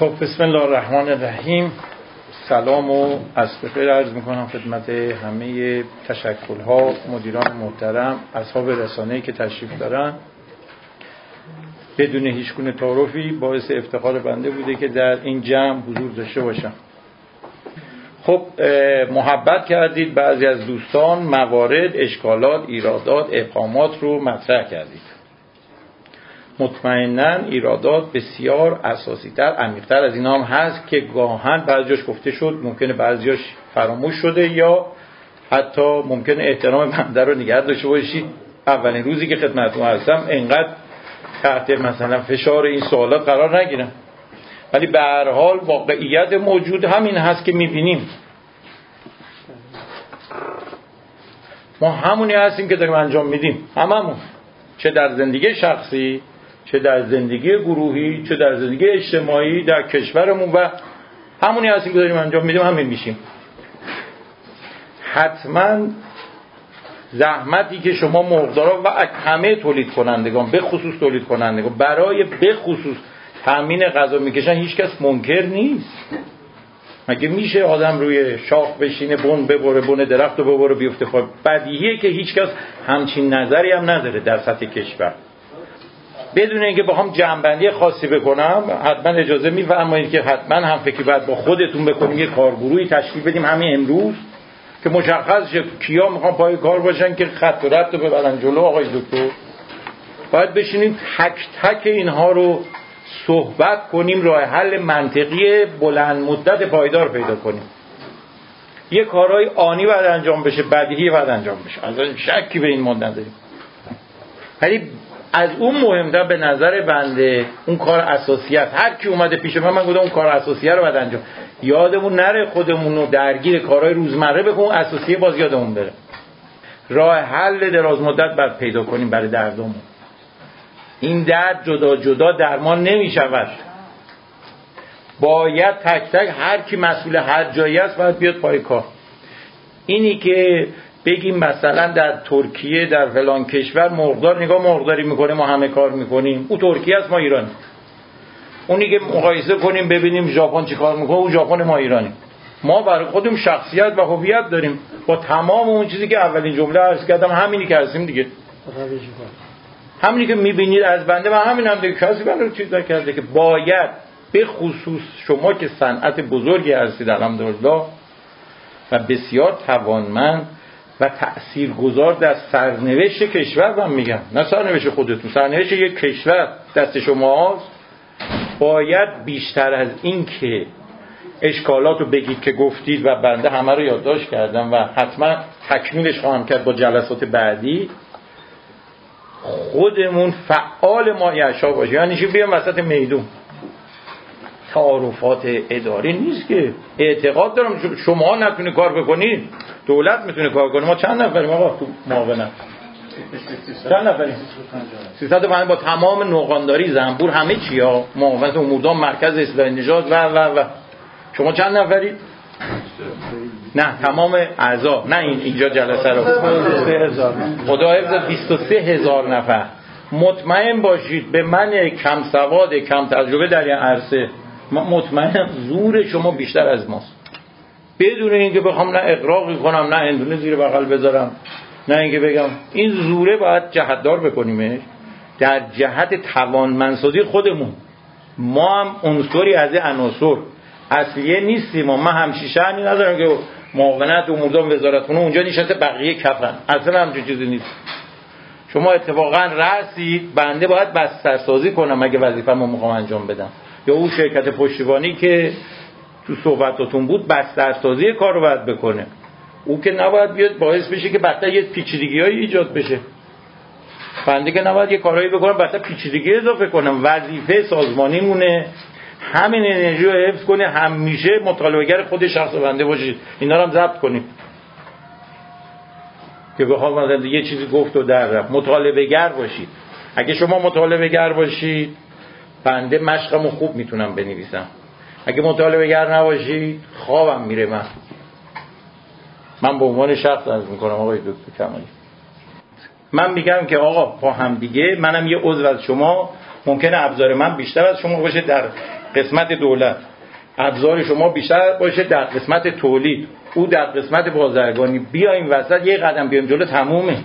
خب بسم الله الرحمن الرحیم. سلام و از بخیر عرض می‌کنم خدمت همه تشکل ها مدیران محترم اصحاب رسانه که تشریف دارن. بدون هیچ گونه تعارفی باعث افتخار بنده بوده که در این جمع حضور داشته باشم. خب محبت کردید بعضی از دوستان موارد اشکالات ایرادات اقامات رو مطرح کردید. مطمئنا ایرادات بسیار اساسی تر عمیقتر از اینا هم هست که گاهن بعضیش گفته شد ممکنه بعضیاش فراموش شده یا حتی ممکنه احترام بنده رو نگه داشته باشید. اولین روزی که خدمتتون هستم انقدر تحت مثلا فشار این سوالات قرار نگیرم. ولی به هر حال واقعیت موجود همین هست که می‌بینیم. ما همونی هستیم که داریم انجام میدیم. هممون. چه در زندگی شخصی چه در زندگی گروهی چه در زندگی اجتماعی در کشورمون و همونی هستیم که داریم انجام میدیم همین میشیم. حتما زحمتی که شما مقدارا و همه تولید کنندگان به خصوص تولید کنندگان برای به خصوص تامین غذا می‌کشن هیچکس منکر نیست. مگه میشه آدم روی شاخ بشینه بن ببره بن درخت رو ببره بیفته بدیهیه که هیچکس همچین نظری هم نداره در سطح کشور. بدون اینکه بخوام جنبندی خاصی بکنم حتما اجازه میفرمایید که حتما هم فکری باید با خودتون بکنیم یه کارگروهی تشکیل بدیم همین امروز که مشخص شه کیا می‌خوان پای کار باشن که خط و رو ببرن جلو آقای دکتر. باید بشینیم تک تک اینها رو صحبت کنیم راه حل منطقی بلند مدت پایدار پیدا کنیم. یه کارهای آنی باید انجام بشه بدیهی باید انجام بشه. از شکی به این مدت نداریم. ولی از اون مهمتر به نظر بنده اون کار اساسیت هر کی اومده پیش من من گفتم اون کار اساسیه رو باید انجام. یادمون نره خودمون رو درگیر کارهای روزمره بکن اساسیه باز یادمون بره. راه حل دراز مدت باید پیدا کنیم برای دردمون. این درد جدا جدا درمان نمی شود. باید تک تک هر کی مسئول هر جایی است باید بیاد پای کار. اینی که بگیم مثلا در ترکیه در فلان کشور مرغدار نگاه مرغداری می‌کنه ما همه کار می‌کنیم. او ترکیه است ما ایرانی اونی که مقایسه کنیم ببینیم ژاپن چی کار می‌کنه. او ژاپن ما ایرانی ما برای خودم شخصیت و هویت داریم. با تمام اون چیزی که اولین جمله عرض کردم همینی که هستیم دیگه. همینی که می‌بینید از بنده و همین هم دیگه. کسی بنده چیز کرده که باید به خصوص شما که صنعت بزرگی هستید الحمدلله و بسیار توانمند و تأثیر گذار در سرنوشت کشور من میگم نه سرنوشت خودتون سرنوشت یک کشور دست شما هست باید بیشتر از این که اشکالات رو بگید که گفتید و بنده همه رو یادداشت کردم و حتما تکمیلش خواهم کرد با جلسات بعدی. خودمون فعال ما یعشا باشیم. یعنی چی؟ بیام وسط میدون. تعارفات اداری نیست که. اعتقاد دارم شما نتونه کار بکنید دولت می‌تونه کار کنه. ما چند نفریم آقا تو معاونت؟ چند نفریم؟ 350 با تمام نوغانداری زنبور همه چی ها. معاونت اموردان مرکز اصلاح نژاد و و و. شما چند نفرید نه تمام اعضا. نه این اینجا جلسه رو. خدا حفظ 23 هزار نفر. مطمئن باشید به من کم سواد کم تجربه در این عرصه مطمئنم زور شما بیشتر از ماست. بدون اینکه بخوام نه اقراقی کنم نه اندونه زیر بغل بذارم نه اینکه بگم. این زوره باید جهتدار بکنیمش. در جهت توانمندسازی خودمون. ما هم عنصری از عناصر. اصلیه نیستیم ما. من همچی شعنی ندارم که معاونت و وزارت وزارتخونه اونجا نشسته بقیه کفن. اصلا همچین چیزی نیست. شما اتفاقا رسید بنده باید بسترسازی کنم اگه وظیفه ما می‌خوام انجام بدم. یا اون شرکت پشتیبانی که تو صحبتاتون بود بسترسازی کار رو باید بکنه. او که نباید بیاد باعث بشه که بدتر یه پیچیدگی ایجاد بشه. بنده که نباید یه کارهایی بکنم بدتر پیچیدگی اضافه کنم. وظیفه سازمانی مونه همین انرژی رو حفظ کنه. همیشه مطالبهگر خود شخص بنده باشید. اینا رو هم ضبط کنید که بخوام مثلا یه چیزی گفت و در رفت. مطالبه گر باشید. اگه شما مطالبه گر باشید بنده مشقمو خوب می‌تونم بنویسم. اگه مطالبه گر نباشید خوابم میره من. من به عنوان شخص از می‌کنم آقای دکتر کمالی. من میگم که آقا با هم دیگه منم یه عضو از شما. ممکنه ابزار من بیشتر از شما باشه در قسمت دولت. ابزار شما بیشتر باشه در قسمت تولید. او در قسمت بازرگانی. بیایم وسط یه قدم بیایم جلو تمومه.